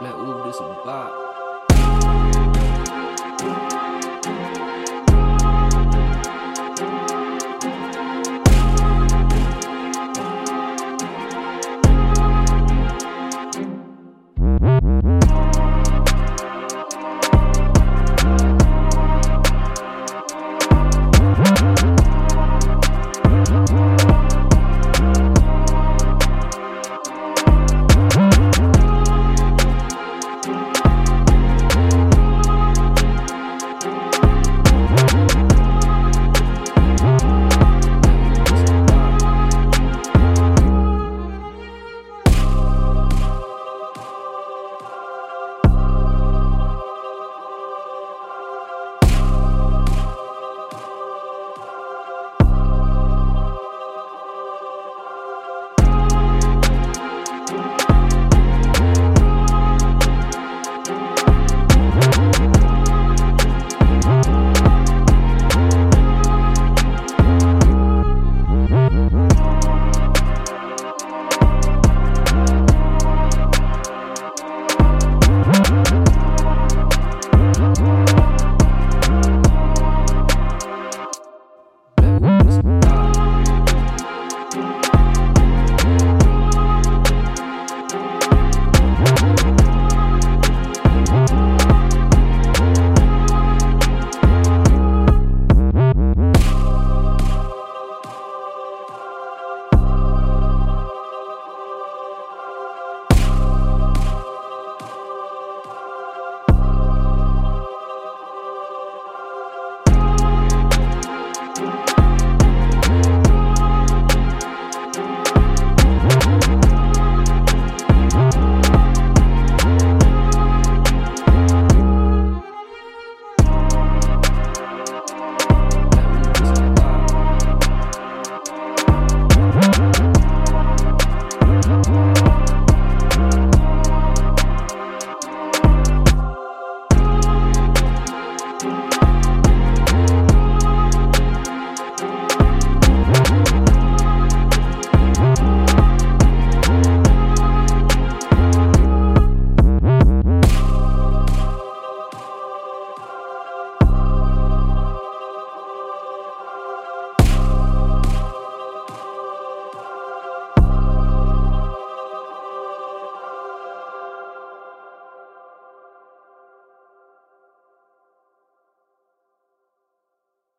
และอุ้มด้วยสุนป้า